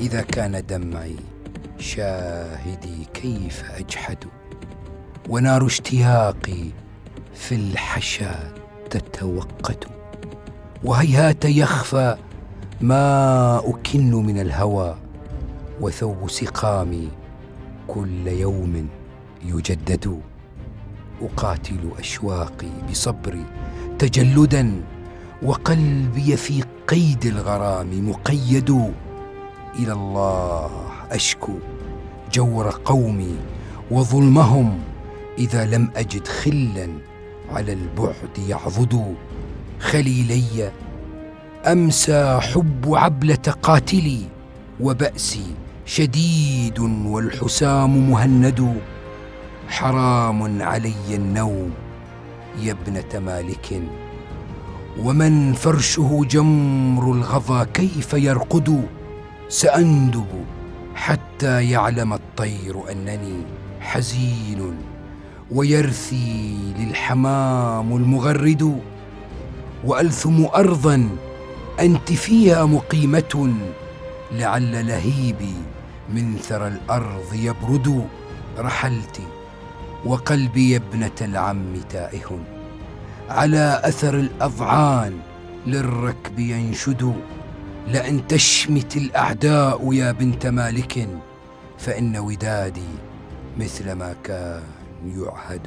إذا كان دمعي شاهدي كيف أجحد ونار اشتياقي في الحشا تتوقد وهيهات يخفى ما أكن من الهوى وثوب سقامي كل يوم يجدد. أقاتل أشواقي بصبري تجلدا وقلبي في قيد الغرام مقيد إلى الله أشكو جور قومي وظلمهم إذا لم أجد خلا على البعد يعضد. خليلي أمسى حب عبلة قاتلي وبأسي شديد والحسام مهند. حرام علي النوم يا ابنة مالك. ومن فرشه جمر الغضا كيف يرقد؟ سأندب حتى يعلم الطير أنني حزين ويرثي للحمام المغرد. وألثم أرضا أنت فيها مقيمة لعل لهيبي من ثرى الأرض يبرد. رحلت وقلبي يا ابنة العم تائه. على أثر الأضعان للركب ينشد. لأن تشمت الأعداء يا بنت مالك فإن ودادي مثل ما كان يعهد.